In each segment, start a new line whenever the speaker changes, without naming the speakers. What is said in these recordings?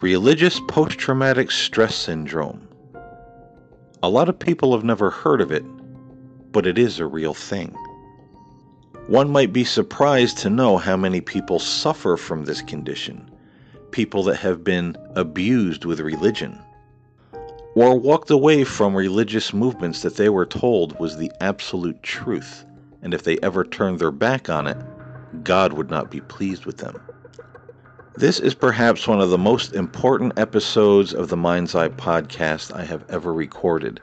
Religious post traumatic stress syndrome. A lot of people have never heard of it, but it is a real thing. One might be surprised to know how many people suffer from this condition, people that have been abused with religion, or walked away from religious movements that they were told was the absolute truth, and if they ever turned their back on it, God would not be pleased with them. This is perhaps one of the most important episodes of the Mind's Eye podcast I have ever recorded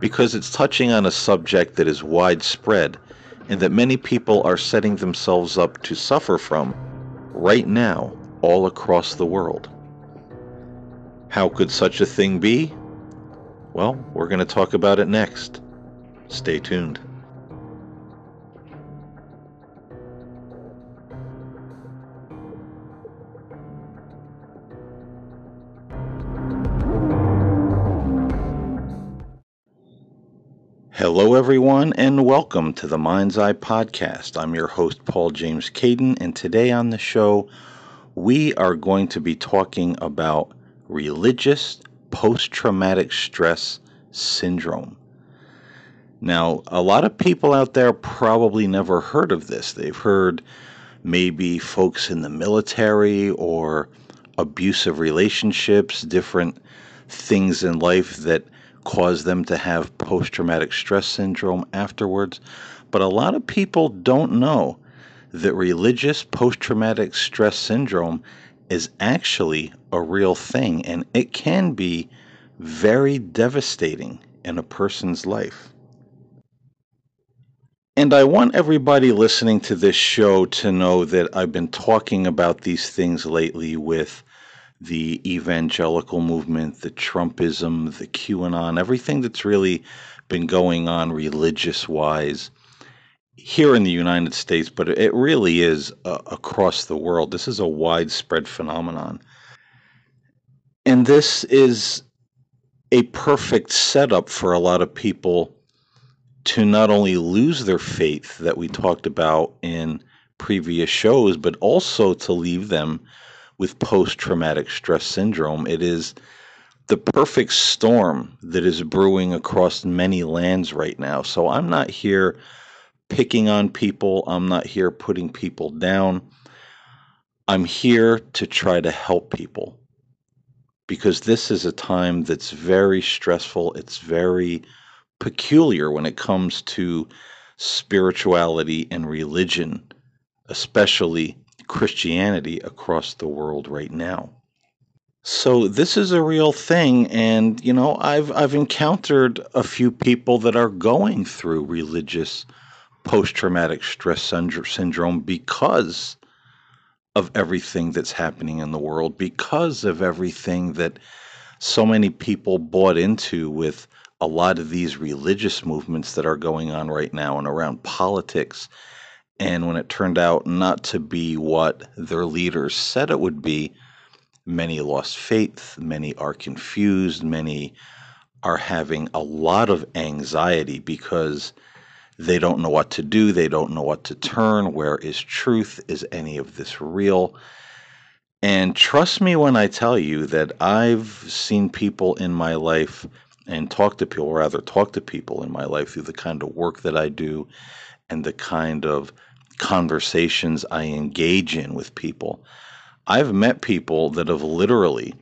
because it's touching on a subject that is widespread and that many people are setting themselves up to suffer from right now all across the world. How could such a thing be? Well, we're going to talk about it next. Stay tuned. Hello, everyone, and welcome to the Mind's Eye Podcast. I'm your host, Paul James Caiden, and today on the show, we are going to be talking about religious post traumatic stress syndrome. Now, a lot of people out there probably never heard of this. They've heard maybe folks in the military or abusive relationships, different things in life that cause them to have post traumatic stress syndrome afterwards. But a lot of people don't know that religious post traumatic stress syndrome is actually a real thing and it can be very devastating in a person's life. And I want everybody listening to this show to know that I've been talking about these things lately with the evangelical movement, the Trumpism, the QAnon, everything that's really been going on religious wise here in the United States, but it really is uh, across the world. This is a widespread phenomenon. And this is a perfect setup for a lot of people to not only lose their faith that we talked about in previous shows, but also to leave them with post traumatic stress syndrome. It is the perfect storm that is brewing across many lands right now. So I'm not here picking on people, I'm not here putting people down. I'm here to try to help people because this is a time that's very stressful. It's very peculiar when it comes to spirituality and religion, especially Christianity across the world right now. So this is a real thing and you know I've I've encountered a few people that are going through religious post traumatic stress syndrome because of everything that's happening in the world because of everything that so many people bought into with a lot of these religious movements that are going on right now and around politics and when it turned out not to be what their leaders said it would be, many lost faith, many are confused, many are having a lot of anxiety because they don't know what to do, they don't know what to turn, where is truth, is any of this real? And trust me when I tell you that I've seen people in my life and talk to people, rather, talk to people in my life through the kind of work that I do and the kind of conversations I engage in with people. I've met people that have literally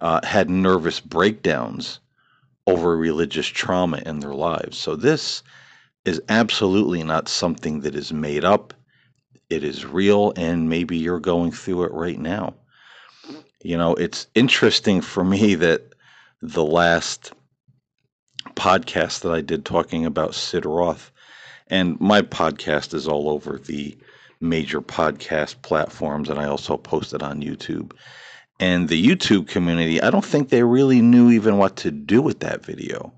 uh, had nervous breakdowns over religious trauma in their lives. So, this is absolutely not something that is made up. It is real, and maybe you're going through it right now. You know, it's interesting for me that the last podcast that I did talking about Sid Roth, and my podcast is all over the major podcast platforms, and I also post it on YouTube. And the YouTube community, I don't think they really knew even what to do with that video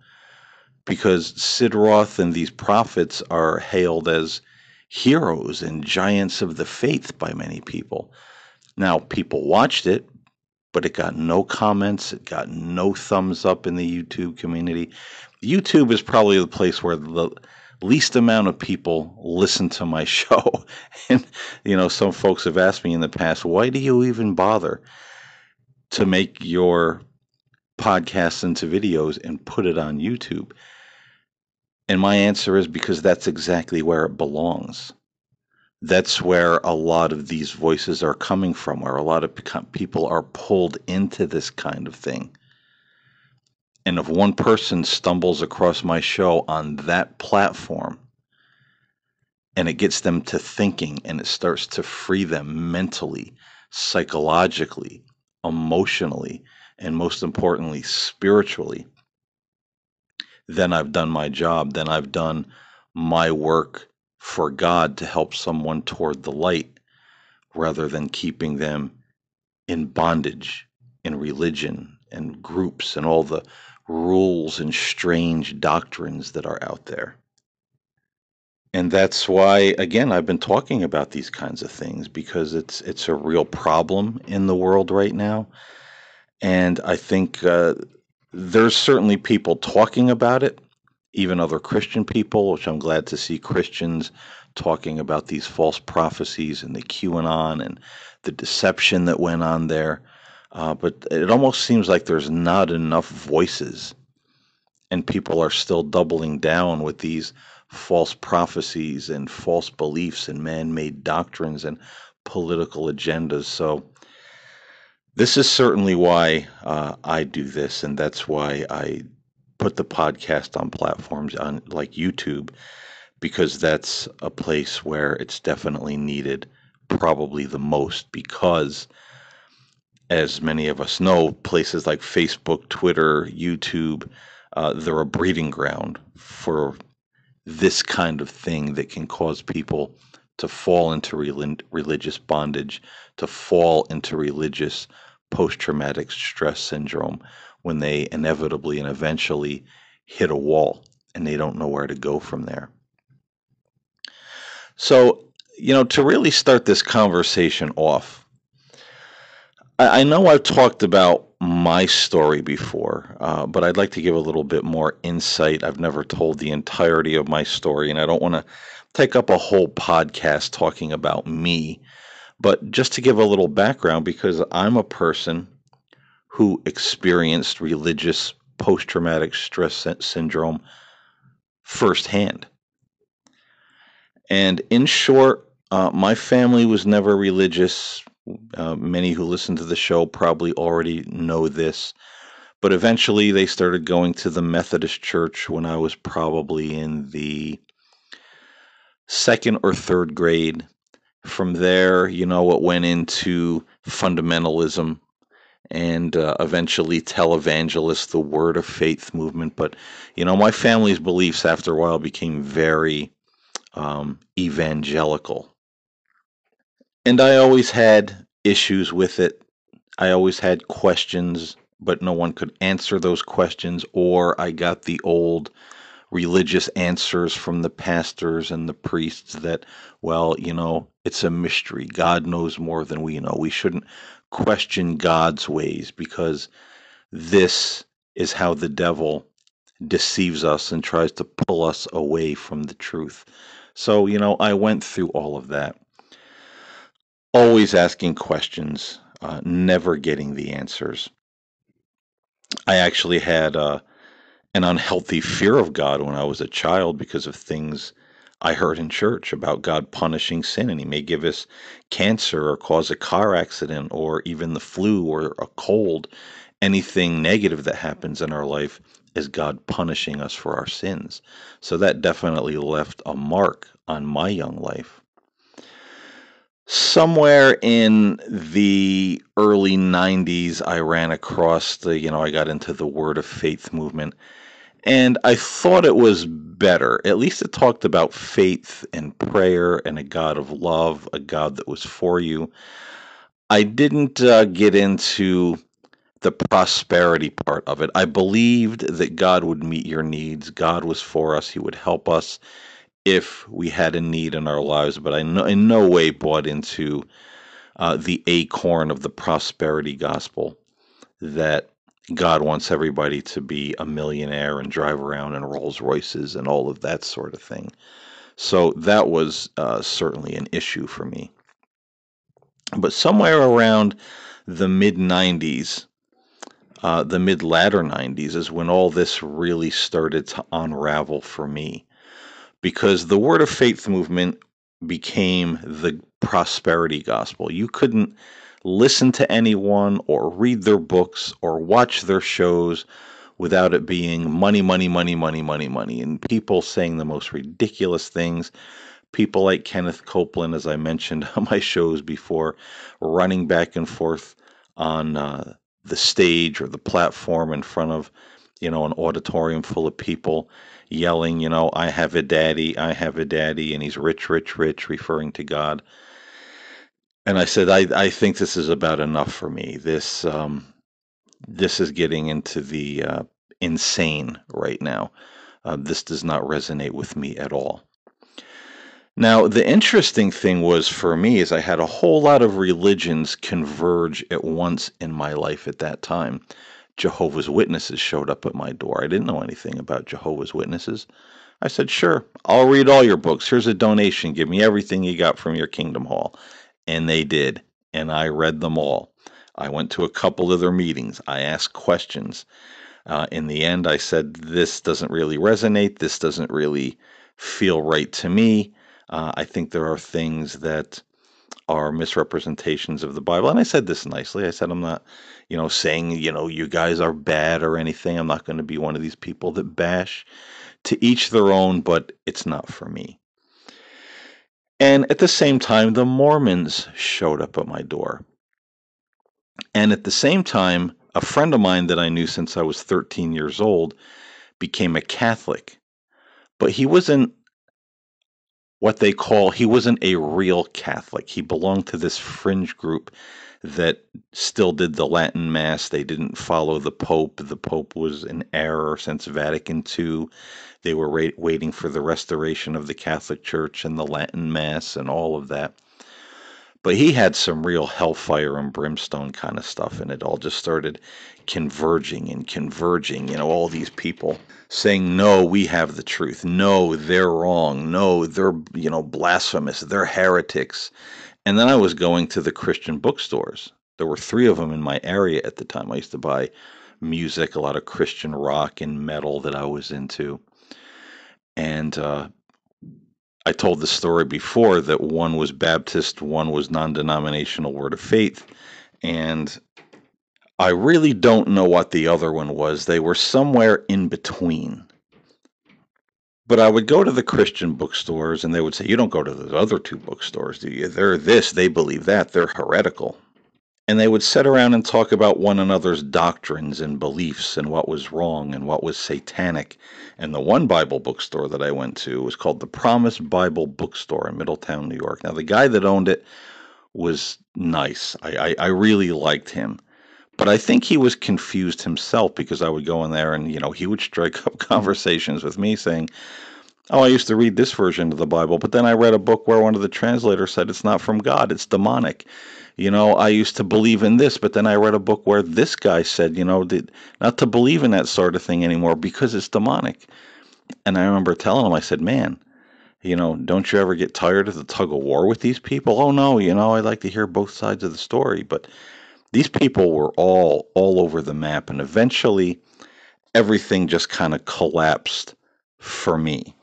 because Sid Roth and these prophets are hailed as heroes and giants of the faith by many people. Now, people watched it, but it got no comments, it got no thumbs up in the YouTube community. YouTube is probably the place where the least amount of people listen to my show. and, you know, some folks have asked me in the past, why do you even bother? to make your podcasts into videos and put it on YouTube? And my answer is because that's exactly where it belongs. That's where a lot of these voices are coming from, where a lot of people are pulled into this kind of thing. And if one person stumbles across my show on that platform and it gets them to thinking and it starts to free them mentally, psychologically, emotionally, and most importantly, spiritually, then I've done my job. Then I've done my work for God to help someone toward the light rather than keeping them in bondage in religion and groups and all the rules and strange doctrines that are out there. And that's why again I've been talking about these kinds of things because it's it's a real problem in the world right now. And I think uh, there's certainly people talking about it, even other Christian people, which I'm glad to see Christians talking about these false prophecies and the QAnon and the deception that went on there. Uh, but it almost seems like there's not enough voices, and people are still doubling down with these false prophecies and false beliefs and man made doctrines and political agendas. So, this is certainly why uh, I do this, and that's why I put the podcast on platforms on like YouTube, because that's a place where it's definitely needed, probably the most. Because, as many of us know, places like Facebook, Twitter, YouTube, uh, they're a breeding ground for this kind of thing that can cause people to fall into religious bondage, to fall into religious post traumatic stress syndrome when they inevitably and eventually hit a wall and they don't know where to go from there. So, you know, to really start this conversation off, I, I know I've talked about my story before, uh, but I'd like to give a little bit more insight. I've never told the entirety of my story, and I don't want to take up a whole podcast talking about me. But just to give a little background, because I'm a person who experienced religious post traumatic stress syndrome firsthand. And in short, uh, my family was never religious. Uh, many who listen to the show probably already know this. But eventually they started going to the Methodist church when I was probably in the second or third grade. From there, you know, it went into fundamentalism and uh, eventually televangelist, the Word of Faith movement. But, you know, my family's beliefs after a while became very um, evangelical. And I always had issues with it. I always had questions, but no one could answer those questions, or I got the old religious answers from the pastors and the priests that, well, you know, it's a mystery. God knows more than we know. We shouldn't question God's ways because this is how the devil deceives us and tries to pull us away from the truth. So, you know, I went through all of that always asking questions, uh, never getting the answers. I actually had uh, an unhealthy fear of God when I was a child because of things I heard in church about God punishing sin, and He may give us cancer or cause a car accident or even the flu or a cold. Anything negative that happens in our life is God punishing us for our sins. So that definitely left a mark on my young life somewhere in the early 90s i ran across the you know i got into the word of faith movement and i thought it was better. At least it talked about faith and prayer and a god of love a god that was for you. I didn't uh, get into the prosperity part of it. I believed that god would meet your needs god was for us he would help us if we had a need in our lives, but I no, in no way bought into uh, the acorn of the prosperity gospel that God wants everybody to be a millionaire and drive around in Rolls Royces and all of that sort of thing. So that was uh, certainly an issue for me. But somewhere around the mid 90s, uh, the mid latter 90s, is when all this really started to unravel for me. Because the Word of Faith movement became the prosperity gospel. You couldn't listen to anyone or read their books or watch their shows without it being money, money, money, money, money, money, and people saying the most ridiculous things. People like Kenneth Copeland, as I mentioned on my shows before, running back and forth on uh, the stage or the platform in front of, you know, an auditorium full of people yelling, you know, I have a daddy, I have a daddy, and he's rich, rich, rich, referring to God. And I said, I, I think this is about enough for me. This um, this is getting into the uh, insane right now. Uh, this does not resonate with me at all. Now, the interesting thing was for me is I had a whole lot of religions converge at once in my life at that time. Jehovah's Witnesses showed up at my door. I didn't know anything about Jehovah's Witnesses. I said, Sure, I'll read all your books. Here's a donation. Give me everything you got from your Kingdom Hall. And they did. And I read them all. I went to a couple of their meetings. I asked questions. Uh, in the end, I said, This doesn't really resonate. This doesn't really feel right to me. Uh, I think there are things that are misrepresentations of the Bible. And I said this nicely. I said, I'm not, you know, saying, you know, you guys are bad or anything. I'm not going to be one of these people that bash. To each their own, but it's not for me. And at the same time, the Mormons showed up at my door. And at the same time, a friend of mine that I knew since I was 13 years old became a Catholic. But he wasn't what they call, he wasn't a real Catholic. He belonged to this fringe group that still did the Latin Mass. They didn't follow the Pope. The Pope was in error since Vatican II. They were waiting for the restoration of the Catholic Church and the Latin Mass and all of that. But he had some real hellfire and brimstone kind of stuff, and it all just started converging and converging. You know, all these people saying, No, we have the truth. No, they're wrong. No, they're, you know, blasphemous. They're heretics. And then I was going to the Christian bookstores. There were three of them in my area at the time. I used to buy music, a lot of Christian rock and metal that I was into. And uh, I told the story before that one was Baptist, one was non denominational Word of Faith. And I really don't know what the other one was. They were somewhere in between. But I would go to the Christian bookstores and they would say, You don't go to those other two bookstores, do you? They're this, they believe that, they're heretical. And they would sit around and talk about one another's doctrines and beliefs and what was wrong and what was satanic. And the one Bible bookstore that I went to was called the Promise Bible Bookstore in Middletown, New York. Now, the guy that owned it was nice. I, I, I really liked him. But I think he was confused himself because I would go in there and, you know, he would strike up conversations with me saying, Oh, I used to read this version of the Bible, but then I read a book where one of the translators said it's not from God, it's demonic. You know, I used to believe in this, but then I read a book where this guy said, you know, not to believe in that sort of thing anymore because it's demonic. And I remember telling him, I said, man, you know, don't you ever get tired of the tug of war with these people? Oh, no, you know, I like to hear both sides of the story. But these people were all all over the map and eventually everything just kind of collapsed for me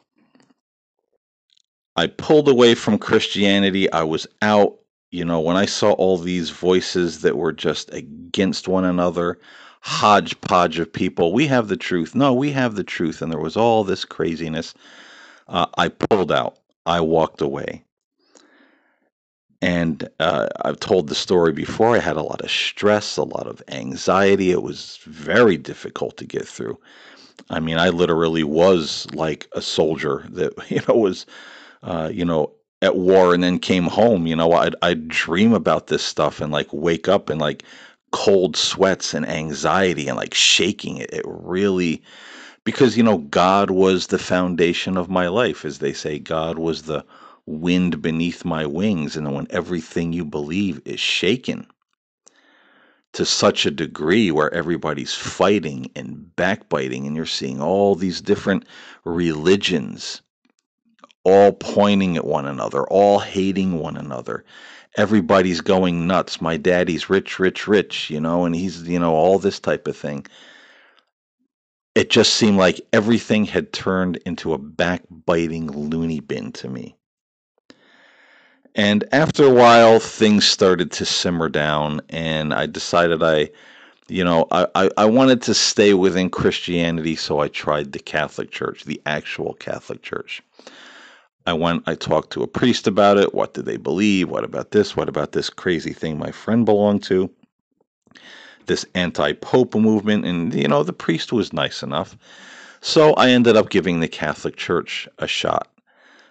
i pulled away from christianity i was out you know when i saw all these voices that were just against one another hodgepodge of people we have the truth no we have the truth and there was all this craziness uh, i pulled out i walked away and uh, I've told the story before. I had a lot of stress, a lot of anxiety. It was very difficult to get through. I mean, I literally was like a soldier that you know was, uh, you know, at war and then came home. You know, I'd I'd dream about this stuff and like wake up and like cold sweats and anxiety and like shaking. It, it really, because you know, God was the foundation of my life, as they say. God was the wind beneath my wings, and when everything you believe is shaken to such a degree where everybody's fighting and backbiting, and you're seeing all these different religions all pointing at one another, all hating one another. everybody's going nuts. My daddy's rich, rich, rich, you know, and he's, you know, all this type of thing. It just seemed like everything had turned into a backbiting loony bin to me. And after a while, things started to simmer down, and I decided I, you know, I, I, I wanted to stay within Christianity, so I tried the Catholic Church, the actual Catholic Church. I went, I talked to a priest about it. What did they believe? What about this? What about this crazy thing my friend belonged to? This anti Pope movement. And, you know, the priest was nice enough. So I ended up giving the Catholic Church a shot.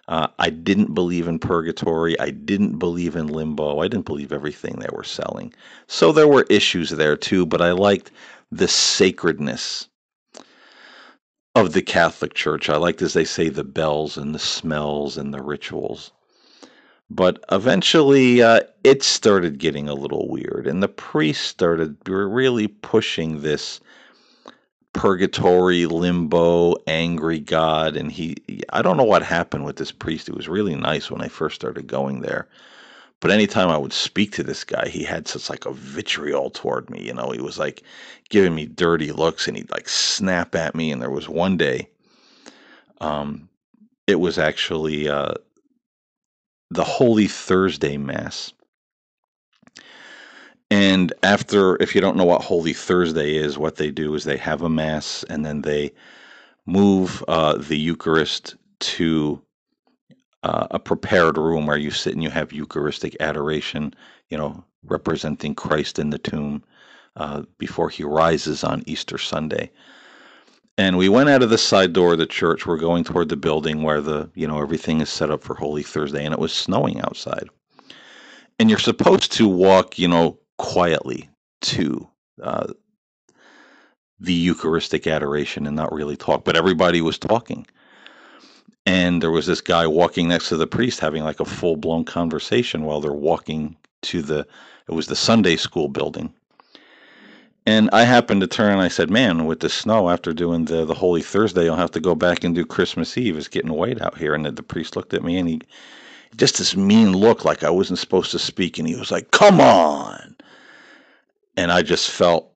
Uh, I didn't believe in purgatory. I didn't believe in limbo. I didn't believe everything they were selling. So there were issues there too, but I liked the sacredness of the Catholic Church. I liked, as they say, the bells and the smells and the rituals. But eventually, uh, it started getting a little weird, and the priests started really pushing this purgatory, limbo, angry God. And he, I don't know what happened with this priest. It was really nice when I first started going there. But anytime I would speak to this guy, he had such like a vitriol toward me. You know, he was like giving me dirty looks and he'd like snap at me. And there was one day, um, it was actually uh, the Holy Thursday Mass. And after, if you don't know what Holy Thursday is, what they do is they have a Mass and then they move uh, the Eucharist to uh, a prepared room where you sit and you have Eucharistic adoration, you know, representing Christ in the tomb uh, before he rises on Easter Sunday. And we went out of the side door of the church. We're going toward the building where the, you know, everything is set up for Holy Thursday, and it was snowing outside. And you're supposed to walk, you know, quietly to uh, the Eucharistic adoration and not really talk, but everybody was talking. And there was this guy walking next to the priest having like a full blown conversation while they're walking to the, it was the Sunday school building. And I happened to turn and I said, Man, with the snow after doing the, the Holy Thursday, I'll have to go back and do Christmas Eve. It's getting white out here. And the, the priest looked at me and he, just this mean look like I wasn't supposed to speak. And he was like, Come on and I just felt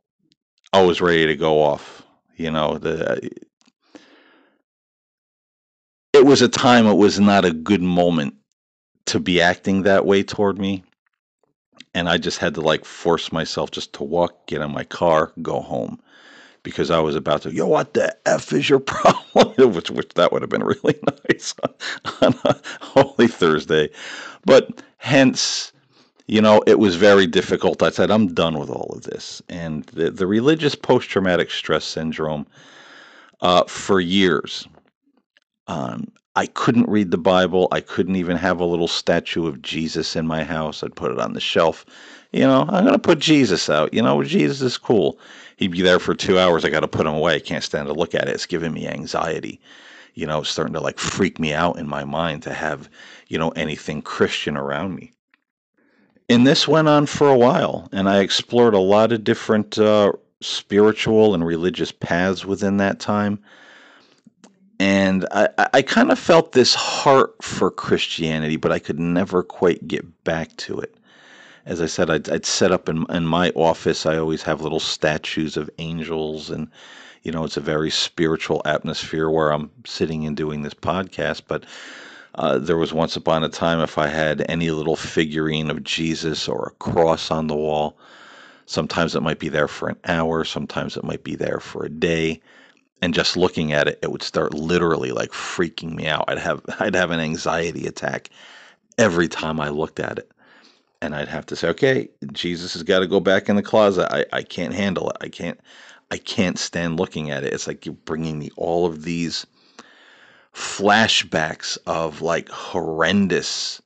I was ready to go off. You know, the it was a time it was not a good moment to be acting that way toward me. And I just had to like force myself just to walk, get in my car, go home. Because I was about to, yo, what the F is your problem? which, which that would have been really nice on, on Holy Thursday. But hence, you know, it was very difficult. I said, I'm done with all of this. And the, the religious post traumatic stress syndrome, uh, for years, um, I couldn't read the Bible. I couldn't even have a little statue of Jesus in my house. I'd put it on the shelf. You know, I'm going to put Jesus out. You know, Jesus is cool. He'd be there for two hours. I got to put him away. I can't stand to look at it. It's giving me anxiety. You know, it's starting to like freak me out in my mind to have, you know, anything Christian around me and this went on for a while, and I explored a lot of different uh, spiritual and religious paths within that time. And I, I kind of felt this heart for Christianity, but I could never quite get back to it. As I said, I'd, I'd set up in, in my office, I always have little statues of angels, and, you know, it's a very spiritual atmosphere where I'm sitting and doing this podcast. But uh, there was once upon a time if I had any little figurine of Jesus or a cross on the wall, sometimes it might be there for an hour, sometimes it might be there for a day. And just looking at it, it would start literally like freaking me out. I'd have I'd have an anxiety attack every time I looked at it. And I'd have to say, okay, Jesus has got to go back in the closet. I, I can't handle it. I can't I can't stand looking at it. It's like you're bringing me all of these flashbacks of like horrendous,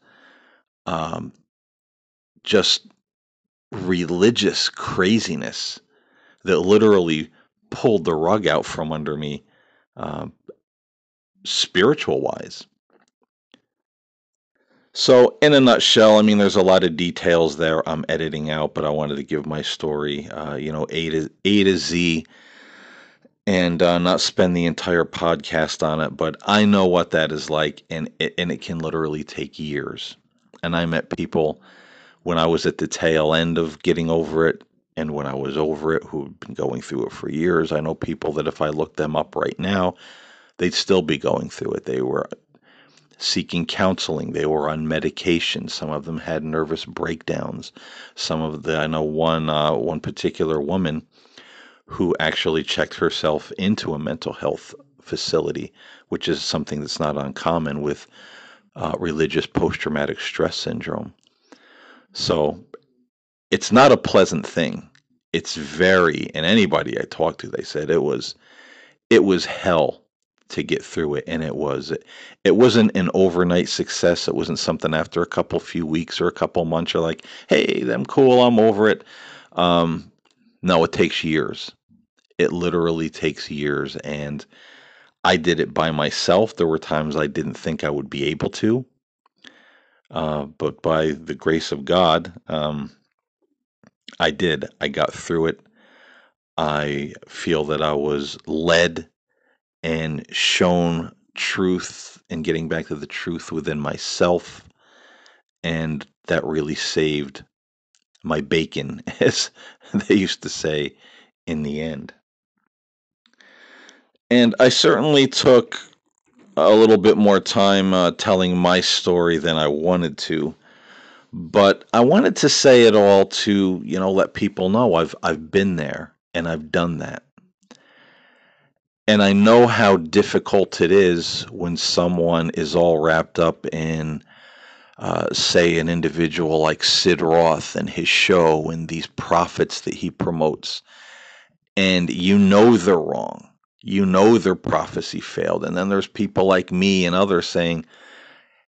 um, just religious craziness that literally pulled the rug out from under me, uh, spiritual wise. So, in a nutshell, I mean, there's a lot of details there I'm editing out, but I wanted to give my story, uh, you know, A to A to Z and uh, not spend the entire podcast on it, but I know what that is like, and it, and it can literally take years. And I met people when I was at the tail end of getting over it and when I was over it who've been going through it for years. I know people that if I looked them up right now, they'd still be going through it. They were seeking counseling. They were on medication. Some of them had nervous breakdowns. Some of the I know one uh, one particular woman who actually checked herself into a mental health facility, which is something that's not uncommon with uh, religious post traumatic stress syndrome. So it's not a pleasant thing. It's very, and anybody I talked to, they said it was, it was hell to get through it, and it was. It wasn't an overnight success. It wasn't something after a couple few weeks or a couple months. You're like, hey, I'm cool, I'm over it. Um, no, it takes years. It literally takes years, and I did it by myself. There were times I didn't think I would be able to, uh, but by the grace of God, um, I did. I got through it. I feel that I was led and shown truth and getting back to the truth within myself. And that really saved my bacon, as they used to say in the end. And I certainly took a little bit more time uh, telling my story than I wanted to. But I wanted to say it all to, you know, let people know I've I've been there and I've done that. And I know how difficult it is when someone is all wrapped up in, uh, say, an individual like Sid Roth and his show and these prophets that he promotes. And you know they're wrong. You know their prophecy failed. And then there's people like me and others saying,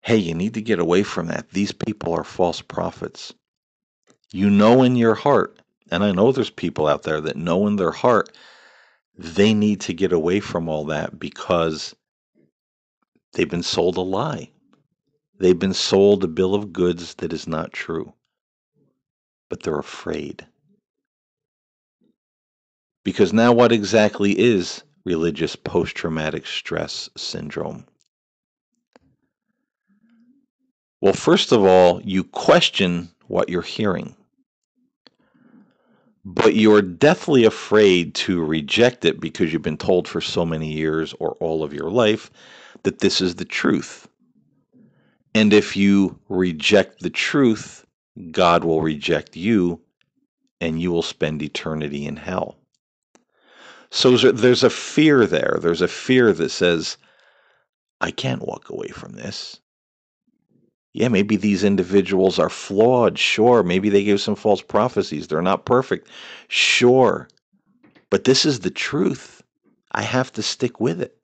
hey, you need to get away from that. These people are false prophets. You know in your heart, and I know there's people out there that know in their heart they need to get away from all that because they've been sold a lie. They've been sold a bill of goods that is not true. But they're afraid. Because now, what exactly is religious post traumatic stress syndrome? Well, first of all, you question what you're hearing but you're deathly afraid to reject it because you've been told for so many years or all of your life that this is the truth. And if you reject the truth, God will reject you and you will spend eternity in hell. So there's a fear there. There's a fear that says, I can't walk away from this yeah, maybe these individuals are flawed. Sure. Maybe they give some false prophecies. They're not perfect. Sure. But this is the truth. I have to stick with it.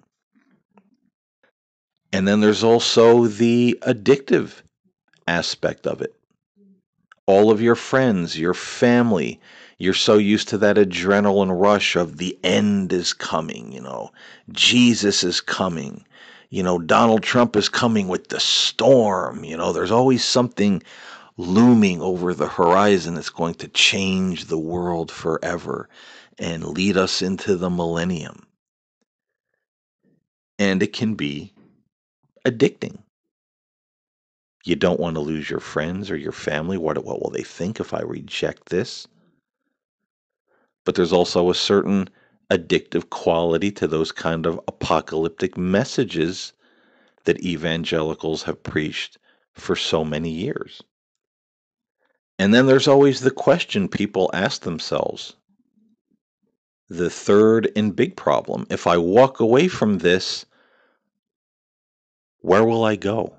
And then there's also the addictive aspect of it. All of your friends, your family, you're so used to that adrenaline rush of the end is coming, you know, Jesus is coming you know, Donald Trump is coming with the storm. You know, there's always something looming over the horizon that's going to change the world forever and lead us into the millennium. And it can be addicting. You don't want to lose your friends or your family. What, what will they think if I reject this? But there's also a certain addictive quality to those kind of apocalyptic messages that evangelicals have preached for so many years. And then there's always the question people ask themselves the third and big problem if I walk away from this, where will I go?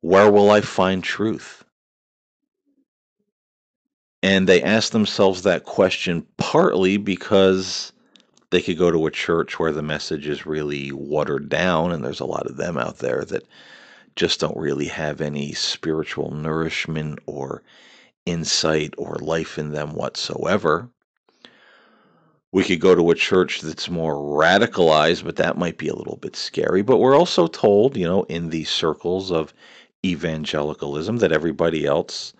Where will I find truth? And they ask themselves that question partly because they could go to a church where the message is really watered down, and there's a lot of them out there that just don't really have any spiritual nourishment or insight or life in them whatsoever. We could go to a church that's more radicalized, but that might be a little bit scary. But we're also told, you know, in these circles of evangelicalism, that everybody else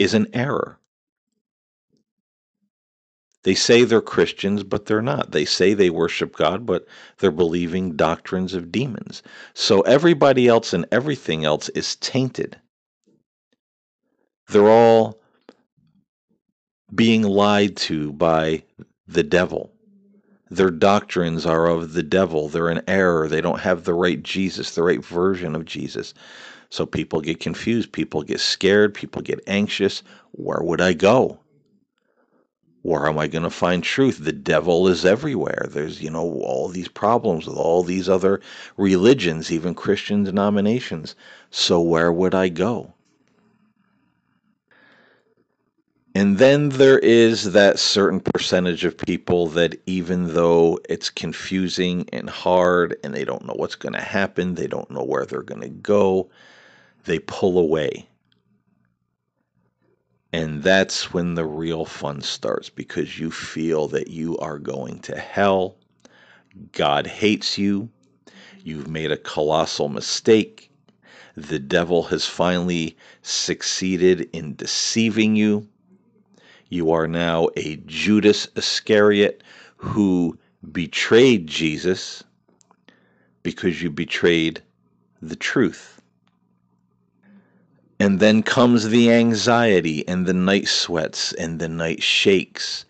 is an error. They say they're Christians, but they're not. They say they worship God, but they're believing doctrines of demons. So everybody else and everything else is tainted. They're all being lied to by the devil. Their doctrines are of the devil. They're in error. They don't have the right Jesus, the right version of Jesus. So people get confused. People get scared. People get anxious. Where would I go? Where am I going to find truth? The devil is everywhere. There's, you know, all these problems with all these other religions, even Christian denominations. So where would I go? And then there is that certain percentage of people that, even though it's confusing and hard and they don't know what's going to happen, they don't know where they're going to go, they pull away. And that's when the real fun starts because you feel that you are going to hell. God hates you. You've made a colossal mistake. The devil has finally succeeded in deceiving you you are now a Judas Iscariot who betrayed Jesus because you betrayed the truth. And then comes the anxiety and the night sweats and the night shakes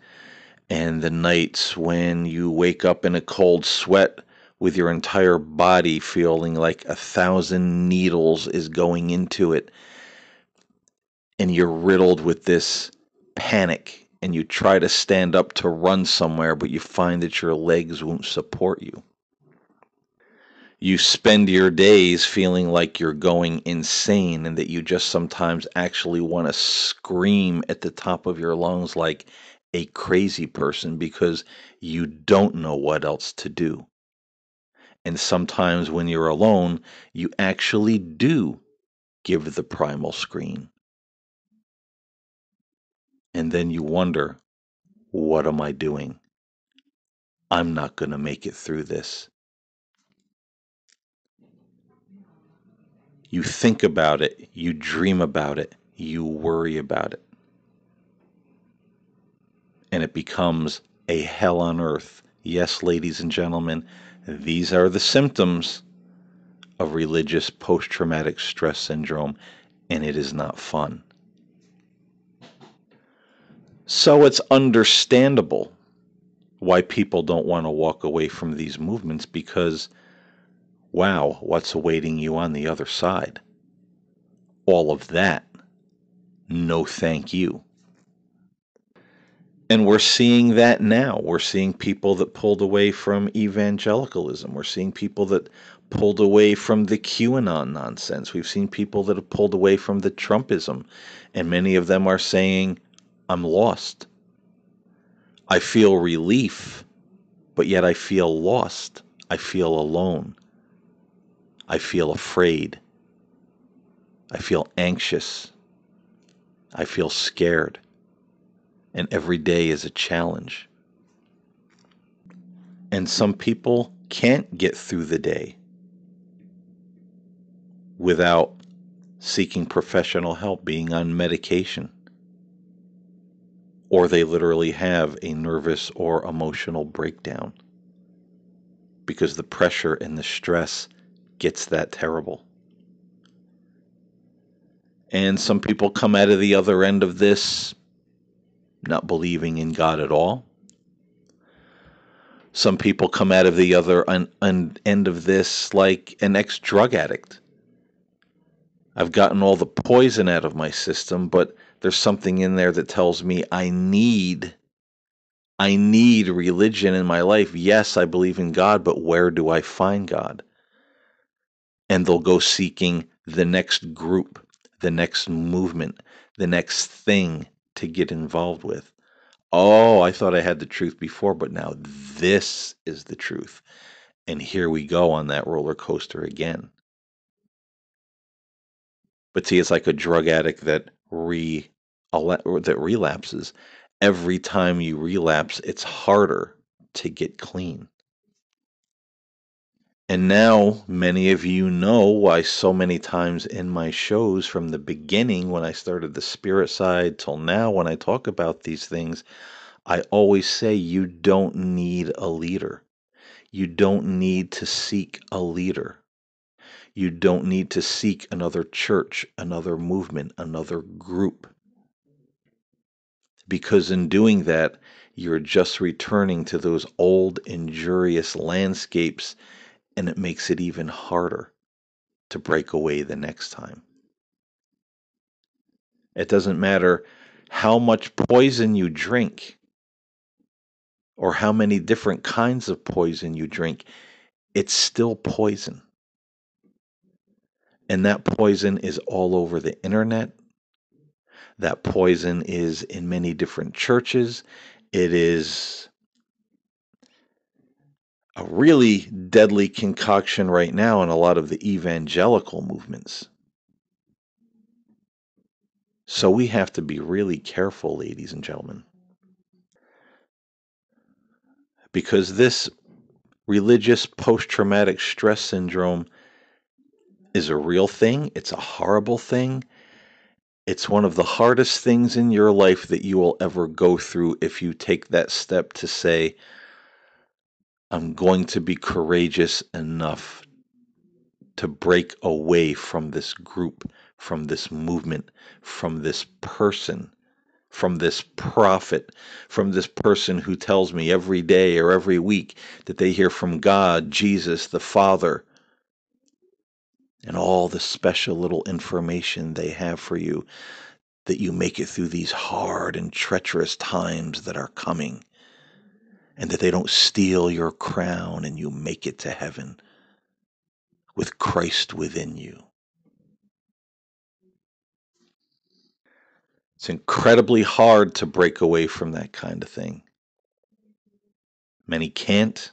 and the nights when you wake up in a cold sweat with your entire body feeling like a thousand needles is going into it and you're riddled with this panic and you try to stand up to run somewhere, but you find that your legs won't support you. You spend your days feeling like you're going insane and that you just sometimes actually want to scream at the top of your lungs like a crazy person because you don't know what else to do. And sometimes when you're alone, you actually do give the primal scream. And then you wonder, what am I doing? I'm not going to make it through this. You think about it, you dream about it, you worry about it. And it becomes a hell on earth. Yes, ladies and gentlemen, these are the symptoms of religious post traumatic stress syndrome, and it is not fun. So it's understandable why people don't want to walk away from these movements because, wow, what's awaiting you on the other side? All of that. No, thank you. And we're seeing that now. We're seeing people that pulled away from evangelicalism. We're seeing people that pulled away from the QAnon nonsense. We've seen people that have pulled away from the Trumpism. And many of them are saying, I'm lost. I feel relief, but yet I feel lost. I feel alone. I feel afraid. I feel anxious. I feel scared. And every day is a challenge. And some people can't get through the day without seeking professional help, being on medication or they literally have a nervous or emotional breakdown because the pressure and the stress gets that terrible. And some people come out of the other end of this not believing in God at all. Some people come out of the other un- un- end of this like an ex drug addict. I've gotten all the poison out of my system, but there's something in there that tells me I need I need religion in my life. Yes, I believe in God, but where do I find God? And they'll go seeking the next group, the next movement, the next thing to get involved with. Oh, I thought I had the truth before, but now this is the truth. And here we go on that roller coaster again. But see, it's like a drug addict that re that relapses, every time you relapse, it's harder to get clean. And now, many of you know why so many times in my shows from the beginning, when I started the spirit side till now, when I talk about these things, I always say you don't need a leader. You don't need to seek a leader. You don't need to seek another church, another movement, another group. Because in doing that, you're just returning to those old, injurious landscapes, and it makes it even harder to break away the next time. It doesn't matter how much poison you drink or how many different kinds of poison you drink, it's still poison. And that poison is all over the internet. That poison is in many different churches. It is a really deadly concoction right now in a lot of the evangelical movements. So we have to be really careful, ladies and gentlemen. Because this religious post traumatic stress syndrome is a real thing, it's a horrible thing. It's one of the hardest things in your life that you will ever go through if you take that step to say, I'm going to be courageous enough to break away from this group, from this movement, from this person, from this prophet, from this person who tells me every day or every week that they hear from God, Jesus, the Father, and all the special little information they have for you that you make it through these hard and treacherous times that are coming and that they don't steal your crown and you make it to heaven with Christ within you. It's incredibly hard to break away from that kind of thing. Many can't,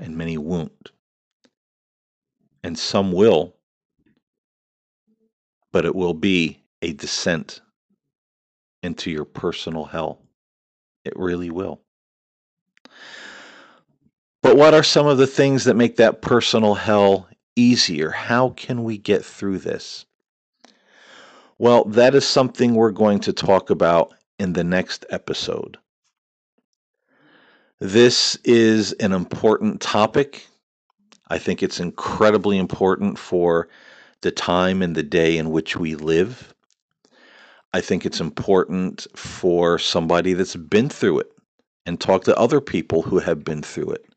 and many won't. And some will, but it will be a descent into your personal hell. It really will. But what are some of the things that make that personal hell easier? How can we get through this? Well, that is something we're going to talk about in the next episode. This is an important topic. I think it's incredibly important for the time and the day in which we live. I think it's important for somebody that's been through it and talk to other people who have been through it.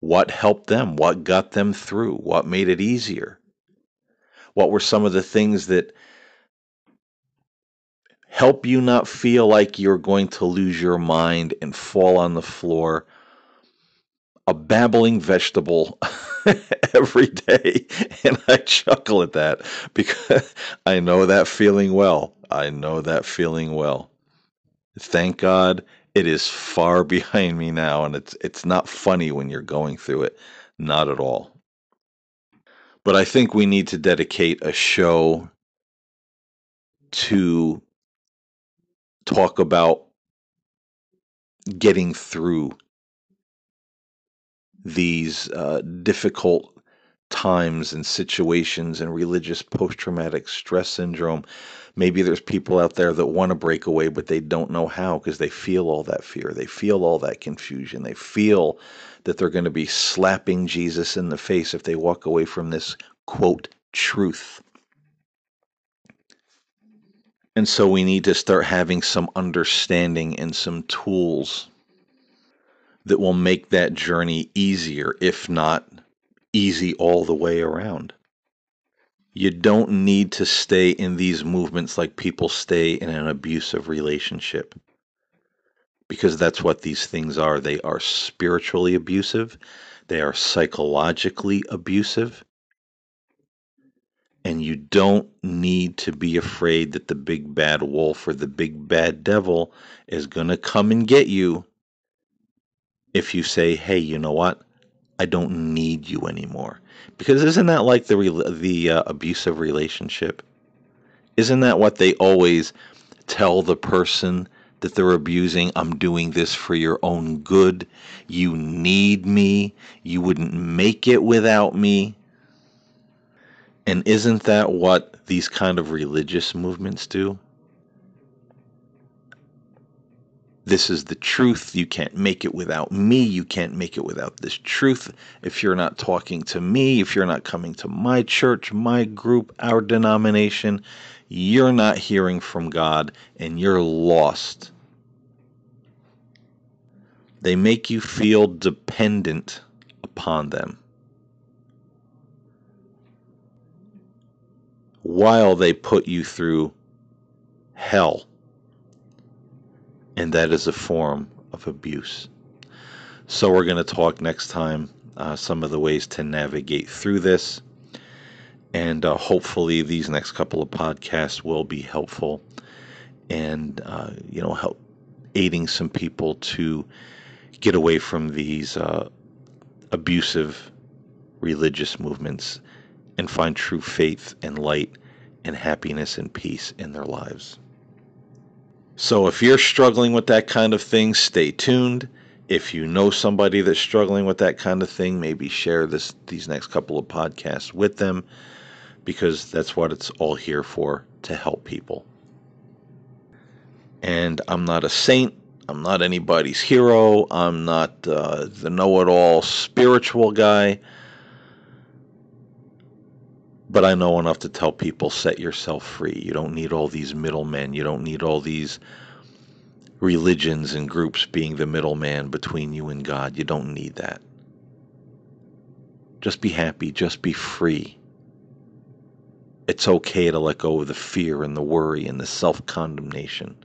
What helped them? What got them through? What made it easier? What were some of the things that help you not feel like you're going to lose your mind and fall on the floor a babbling vegetable every day and I chuckle at that because I know that feeling well. I know that feeling well. Thank God it is far behind me now and it's it's not funny when you're going through it. Not at all. But I think we need to dedicate a show to talk about getting through these uh, difficult times and situations and religious post traumatic stress syndrome. Maybe there's people out there that want to break away, but they don't know how because they feel all that fear. They feel all that confusion. They feel that they're going to be slapping Jesus in the face if they walk away from this quote truth. And so we need to start having some understanding and some tools that will make that journey easier, if not easy all the way around. You don't need to stay in these movements like people stay in an abusive relationship. Because that's what these things are. They are spiritually abusive, they are psychologically abusive, and you don't need to be afraid that the big bad wolf or the big bad devil is going to come and get you if you say, hey, you know what? I don't need you anymore. Because isn't that like the, the uh, abusive relationship? Isn't that what they always tell the person that they're abusing? I'm doing this for your own good. You need me. You wouldn't make it without me. And isn't that what these kind of religious movements do? This is the truth. You can't make it without me. You can't make it without this truth. If you're not talking to me, if you're not coming to my church, my group, our denomination, you're not hearing from God and you're lost. They make you feel dependent upon them. While they put you through hell and that is a form of abuse. So, we're going to talk next time uh, some of the ways to navigate through this. And uh, hopefully, these next couple of podcasts will be helpful and, uh, you know, help aiding some people to get away from these uh, abusive religious movements and find true faith and light and happiness and peace in their lives. So if you're struggling with that kind of thing, stay tuned. If you know somebody that's struggling with that kind of thing, maybe share this these next couple of podcasts with them because that's what it's all here for to help people. And I'm not a saint. I'm not anybody's hero. I'm not uh, the know it all spiritual guy. But I know enough to tell people set yourself free. You don't need all these middlemen. You don't need all these religions and groups being the middleman between you and God. You don't need that. Just be happy. Just be free. It's okay to let go of the fear and the worry and the self condemnation.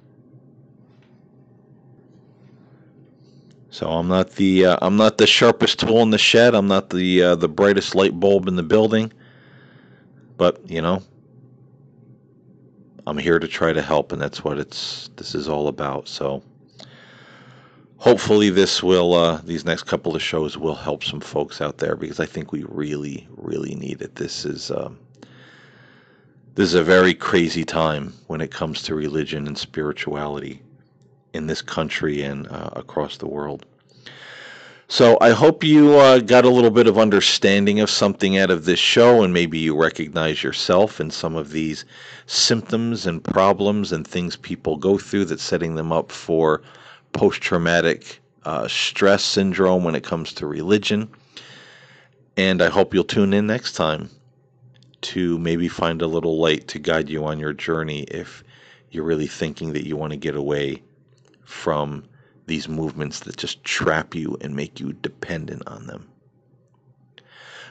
So I'm not the uh, I'm not the sharpest tool in the shed. I'm not the uh, the brightest light bulb in the building. But, you know, I'm here to try to help and that's what it's this is all about. So hopefully this will uh, these next couple of shows will help some folks out there because I think we really really need it. This is um, this is a very crazy time when it comes to religion and spirituality in this country and uh, across the world. So I hope you uh, got a little bit of understanding of something out of this show, and maybe you recognize yourself in some of these symptoms and problems and things people go through that's setting them up for post traumatic uh, stress syndrome when it comes to religion. And I hope you'll tune in next time to maybe find a little light to guide you on your journey if you're really thinking that you want to get away from these movements that just trap you and make you dependent on them.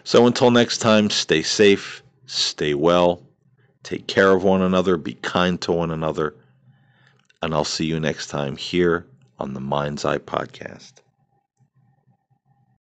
So until next time, stay safe, stay well, take care of one another, be kind to one another, and I'll see you next time here on the Mind's Eye Podcast.